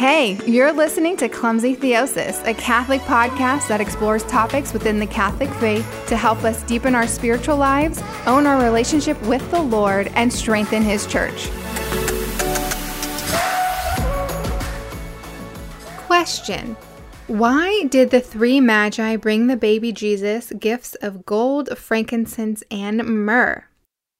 Hey, you're listening to Clumsy Theosis, a Catholic podcast that explores topics within the Catholic faith to help us deepen our spiritual lives, own our relationship with the Lord, and strengthen His church. Question Why did the three magi bring the baby Jesus gifts of gold, frankincense, and myrrh?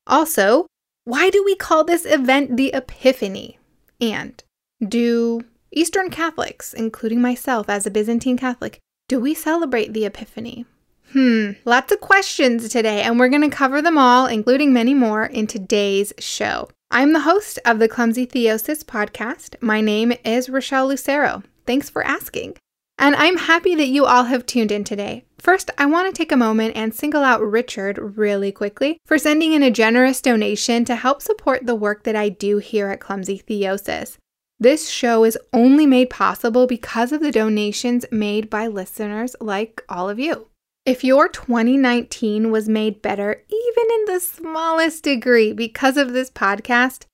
Also, why do we call this event the Epiphany? And do Eastern Catholics, including myself as a Byzantine Catholic, do we celebrate the Epiphany? Hmm, lots of questions today, and we're going to cover them all, including many more, in today's show. I'm the host of the Clumsy Theosis podcast. My name is Rochelle Lucero. Thanks for asking. And I'm happy that you all have tuned in today. First, I want to take a moment and single out Richard really quickly for sending in a generous donation to help support the work that I do here at Clumsy Theosis. This show is only made possible because of the donations made by listeners like all of you. If your 2019 was made better, even in the smallest degree, because of this podcast,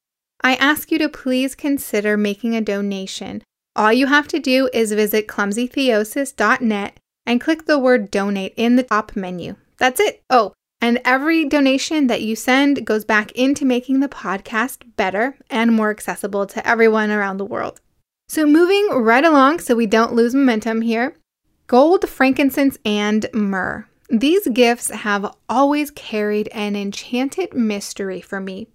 I ask you to please consider making a donation. All you have to do is visit clumsytheosis.net and click the word donate in the top menu. That's it. Oh, and every donation that you send goes back into making the podcast better and more accessible to everyone around the world. So, moving right along so we don't lose momentum here gold, frankincense, and myrrh. These gifts have always carried an enchanted mystery for me.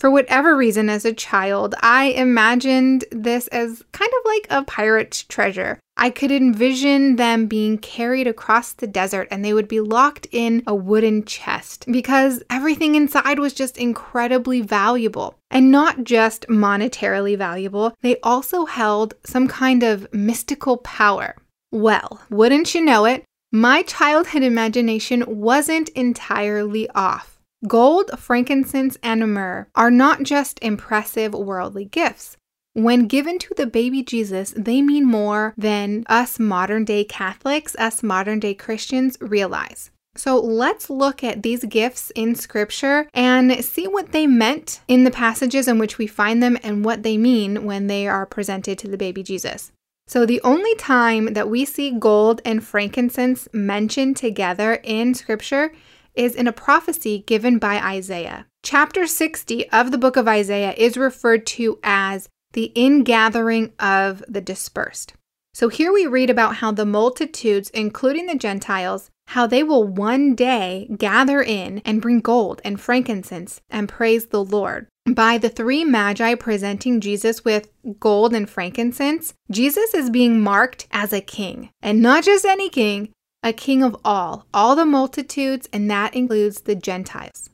For whatever reason, as a child, I imagined this as kind of like a pirate's treasure. I could envision them being carried across the desert and they would be locked in a wooden chest because everything inside was just incredibly valuable. And not just monetarily valuable, they also held some kind of mystical power. Well, wouldn't you know it, my childhood imagination wasn't entirely off. Gold, frankincense, and myrrh are not just impressive worldly gifts. When given to the baby Jesus, they mean more than us modern day Catholics, us modern day Christians realize. So let's look at these gifts in scripture and see what they meant in the passages in which we find them and what they mean when they are presented to the baby Jesus. So, the only time that we see gold and frankincense mentioned together in scripture is in a prophecy given by Isaiah. Chapter 60 of the book of Isaiah is referred to as the ingathering of the dispersed. So here we read about how the multitudes, including the Gentiles, how they will one day gather in and bring gold and frankincense and praise the Lord. By the three magi presenting Jesus with gold and frankincense, Jesus is being marked as a king, and not just any king, a king of all, all the multitudes, and that includes the Gentiles.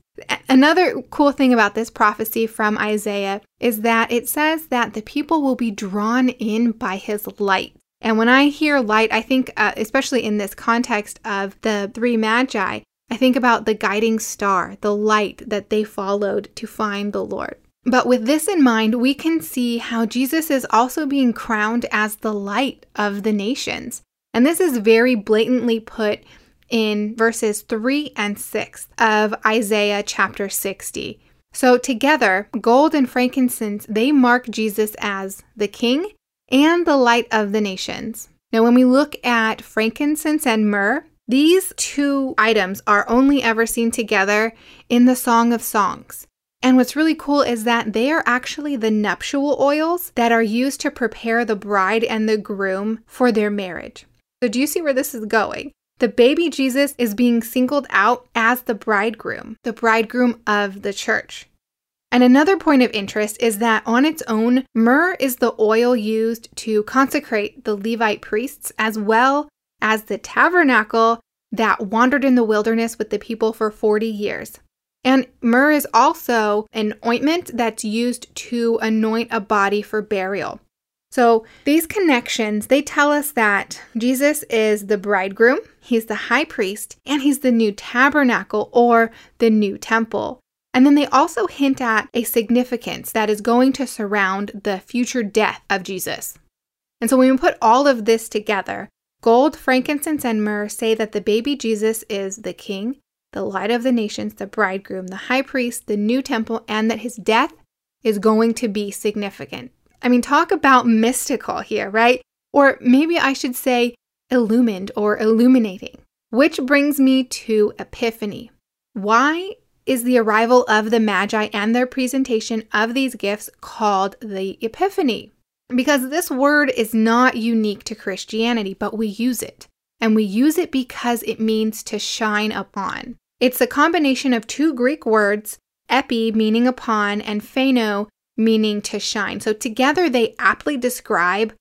Another cool thing about this prophecy from Isaiah is that it says that the people will be drawn in by his light. And when I hear light, I think, uh, especially in this context of the three magi, I think about the guiding star, the light that they followed to find the Lord. But with this in mind, we can see how Jesus is also being crowned as the light of the nations. And this is very blatantly put in verses 3 and 6 of Isaiah chapter 60. So together, gold and frankincense, they mark Jesus as the king and the light of the nations. Now, when we look at frankincense and myrrh, these two items are only ever seen together in the Song of Songs. And what's really cool is that they are actually the nuptial oils that are used to prepare the bride and the groom for their marriage. So, do you see where this is going? The baby Jesus is being singled out as the bridegroom, the bridegroom of the church. And another point of interest is that on its own, myrrh is the oil used to consecrate the Levite priests as well as the tabernacle that wandered in the wilderness with the people for 40 years. And myrrh is also an ointment that's used to anoint a body for burial. So, these connections, they tell us that Jesus is the bridegroom, he's the high priest, and he's the new tabernacle or the new temple. And then they also hint at a significance that is going to surround the future death of Jesus. And so when we put all of this together, gold, frankincense, and myrrh say that the baby Jesus is the king, the light of the nations, the bridegroom, the high priest, the new temple, and that his death is going to be significant I mean, talk about mystical here, right? Or maybe I should say illumined or illuminating. Which brings me to Epiphany. Why is the arrival of the Magi and their presentation of these gifts called the Epiphany? Because this word is not unique to Christianity, but we use it. And we use it because it means to shine upon. It's a combination of two Greek words, epi meaning upon and pheno meaning to shine. So together they aptly describe,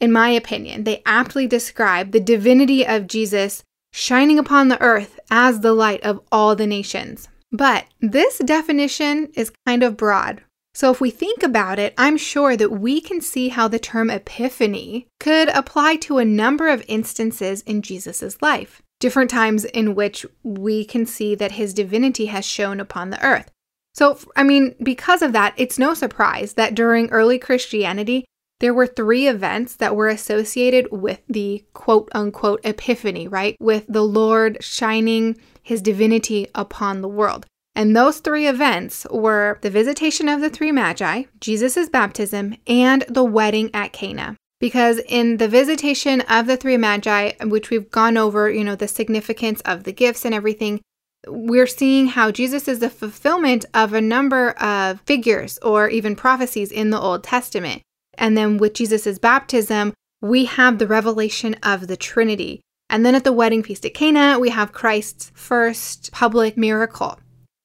in my opinion, they aptly describe the divinity of Jesus shining upon the earth as the light of all the nations. But this definition is kind of broad. So, if we think about it, I'm sure that we can see how the term epiphany could apply to a number of instances in Jesus' life, different times in which we can see that his divinity has shone upon the earth. So, I mean, because of that, it's no surprise that during early Christianity, there were three events that were associated with the quote unquote epiphany, right? With the Lord shining his divinity upon the world. And those three events were the visitation of the three magi, Jesus' baptism, and the wedding at Cana. Because in the visitation of the three magi, which we've gone over, you know, the significance of the gifts and everything, we're seeing how Jesus is the fulfillment of a number of figures or even prophecies in the Old Testament. And then with Jesus' baptism, we have the revelation of the Trinity. And then at the wedding feast at Cana, we have Christ's first public miracle.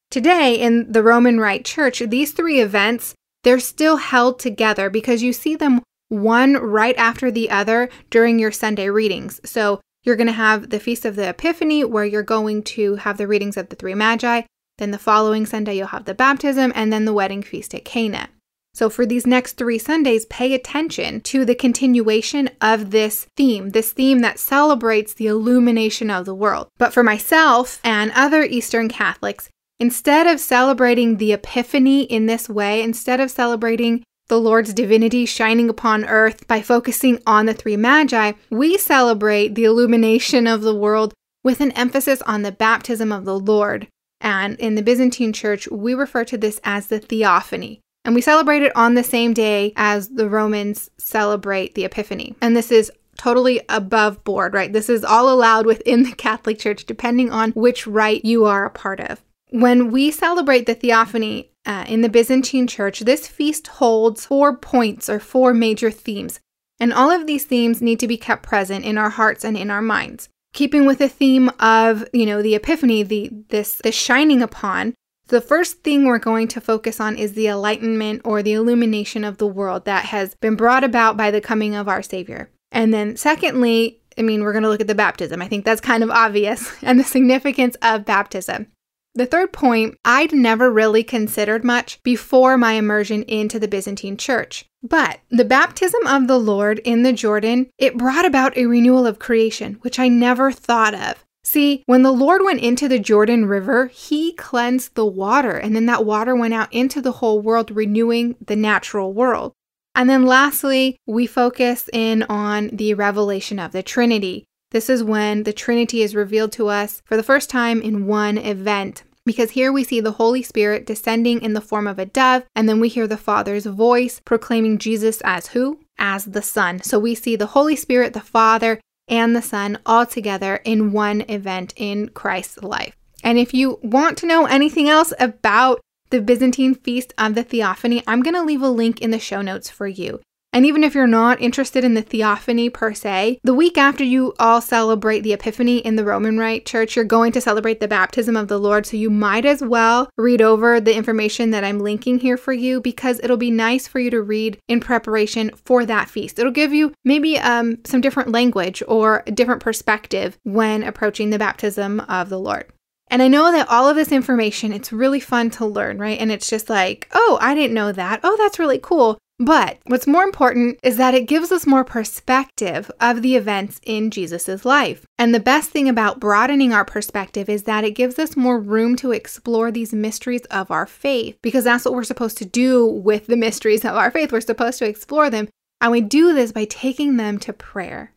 Today, in the Roman Rite Church, these three events, they're still held together because you see them one right after the other during your Sunday readings. So you're going to have the Feast of the Epiphany, where you're going to have the readings of the three Magi. Then the following Sunday, you'll have the baptism, and then the wedding feast at Cana. So, for these next three Sundays, pay attention to the continuation of this theme, this theme that celebrates the illumination of the world. But for myself and other Eastern Catholics, Instead of celebrating the Epiphany in this way, instead of celebrating the Lord's divinity shining upon earth by focusing on the three magi, we celebrate the illumination of the world with an emphasis on the baptism of the Lord. And in the Byzantine church, we refer to this as the theophany. And we celebrate it on the same day as the Romans celebrate the Epiphany. And this is totally above board, right? This is all allowed within the Catholic Church, depending on which rite you are a part of. When we celebrate the Theophany uh, in the Byzantine Church, this feast holds four points or four major themes. And all of these themes need to be kept present in our hearts and in our minds. Keeping with the theme of, you know, the epiphany, the this the shining upon, the first thing we're going to focus on is the enlightenment or the illumination of the world that has been brought about by the coming of our Savior. And then secondly, I mean, we're going to look at the baptism. I think that's kind of obvious and the significance of baptism. The third point I'd never really considered much before my immersion into the Byzantine church. But the baptism of the Lord in the Jordan, it brought about a renewal of creation, which I never thought of. See, when the Lord went into the Jordan River, he cleansed the water, and then that water went out into the whole world, renewing the natural world. And then lastly, we focus in on the revelation of the Trinity. This is when the Trinity is revealed to us for the first time in one event. Because here we see the Holy Spirit descending in the form of a dove, and then we hear the Father's voice proclaiming Jesus as who? As the Son. So we see the Holy Spirit, the Father, and the Son all together in one event in Christ's life. And if you want to know anything else about the Byzantine Feast of the Theophany, I'm going to leave a link in the show notes for you. And even if you're not interested in the theophany per se, the week after you all celebrate the Epiphany in the Roman Rite Church, you're going to celebrate the baptism of the Lord. So you might as well read over the information that I'm linking here for you because it'll be nice for you to read in preparation for that feast. It'll give you maybe um, some different language or a different perspective when approaching the baptism of the Lord. And I know that all of this information, it's really fun to learn, right? And it's just like, oh, I didn't know that. Oh, that's really cool. But what's more important is that it gives us more perspective of the events in Jesus' life. And the best thing about broadening our perspective is that it gives us more room to explore these mysteries of our faith, because that's what we're supposed to do with the mysteries of our faith. We're supposed to explore them. And we do this by taking them to prayer.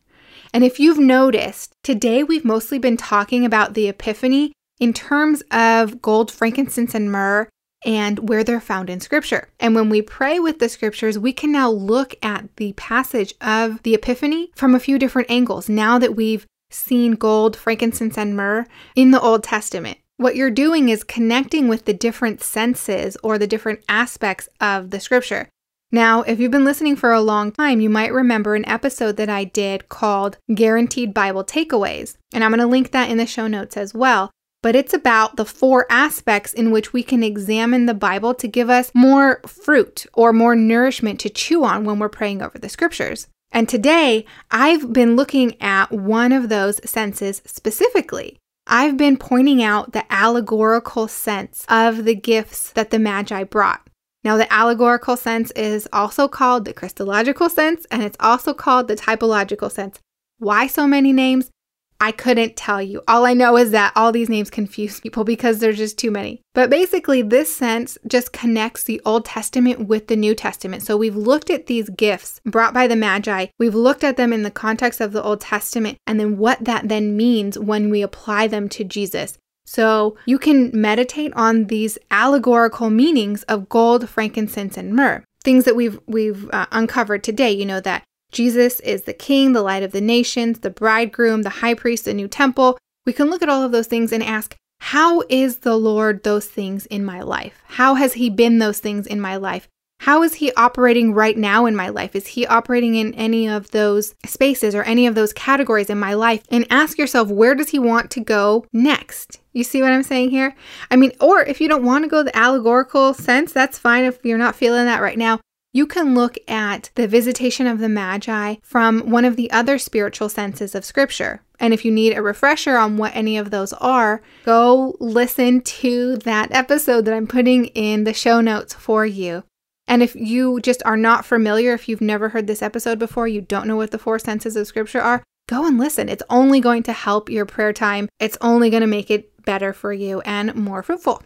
And if you've noticed, today we've mostly been talking about the Epiphany in terms of gold, frankincense, and myrrh and where they're found in Scripture. And when we pray with the Scriptures, we can now look at the passage of the Epiphany from a few different angles now that we've seen gold, frankincense, and myrrh in the Old Testament. What you're doing is connecting with the different senses or the different aspects of the scripture. Now, if you've been listening for a long time, you might remember an episode that I did called Guaranteed Bible Takeaways. And I'm going to link that in the show notes as well. But it's about the four aspects in which we can examine the Bible to give us more fruit or more nourishment to chew on when we're praying over the scriptures. And today, I've been looking at one of those senses specifically. I've been pointing out the allegorical sense of the gifts that the Magi brought. Now, the allegorical sense is also called the Christological sense, and it's also called the typological sense. Why so many names? I couldn't tell you. All I know is that all these names confuse people because there's just too many. But basically, this sense just connects the Old Testament with the New Testament. So we've looked at these gifts brought by the Magi, we've looked at them in the context of the Old Testament, and then what that then means when we apply them to Jesus. So you can meditate on these allegorical meanings of gold, frankincense, and myrrh. Things that we've we've uh, uncovered today, you know that Jesus is the king, the light of the nations, the bridegroom, the high priest, the new temple. We can look at all of those things and ask, how is the Lord those things in my life? How has he been those things in my life? How is he operating right now in my life? Is he operating in any of those spaces or any of those categories in my life? And ask yourself, where does he want to go next? You see what I'm saying here? I mean, or if you don't want to go the allegorical sense, that's fine if you're not feeling that right now you can look at the visitation of the Magi from one of the other spiritual senses of Scripture. And if you need a refresher on what any of those are, go listen to that episode that I'm putting in the show notes for you. And if you just are not familiar, if you've never heard this episode before, you don't know what the four senses of Scripture are, go and listen. It's only going to help your prayer time, it's only going to make it better for you and more fruitful.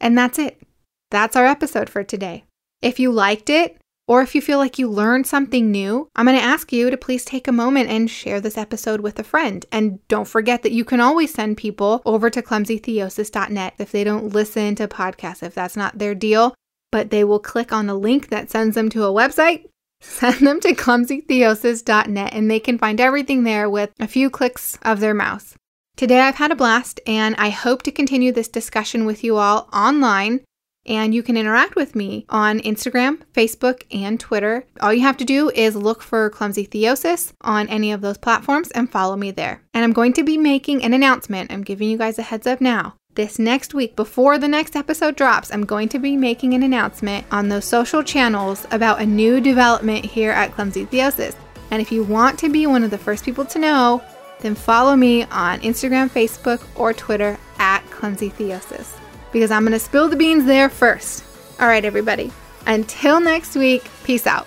And that's it. That's our episode for today. If you liked it, or if you feel like you learned something new, I'm going to ask you to please take a moment and share this episode with a friend. And don't forget that you can always send people over to clumsytheosis.net if they don't listen to podcasts, if that's not their deal, but they will click on the link that sends them to a website. Send them to clumsytheosis.net and they can find everything there with a few clicks of their mouse. Today I've had a blast and I hope to continue this discussion with you all online and you can interact with me on Instagram, Facebook, and Twitter. All you have to do is look for Clumsy Theosis on any of those platforms and follow me there. And I'm going to be making an announcement. I'm giving you guys a heads up now. This next week, before the next episode drops, I'm going to be making an announcement on those social channels about a new development here at Clumsy Theosis. And if you want to be one of the first people to know, then follow me on Instagram, Facebook, or Twitter at Clumsy Theosis because I'm going to spill the beans there first. All right, everybody. Until next week, peace out.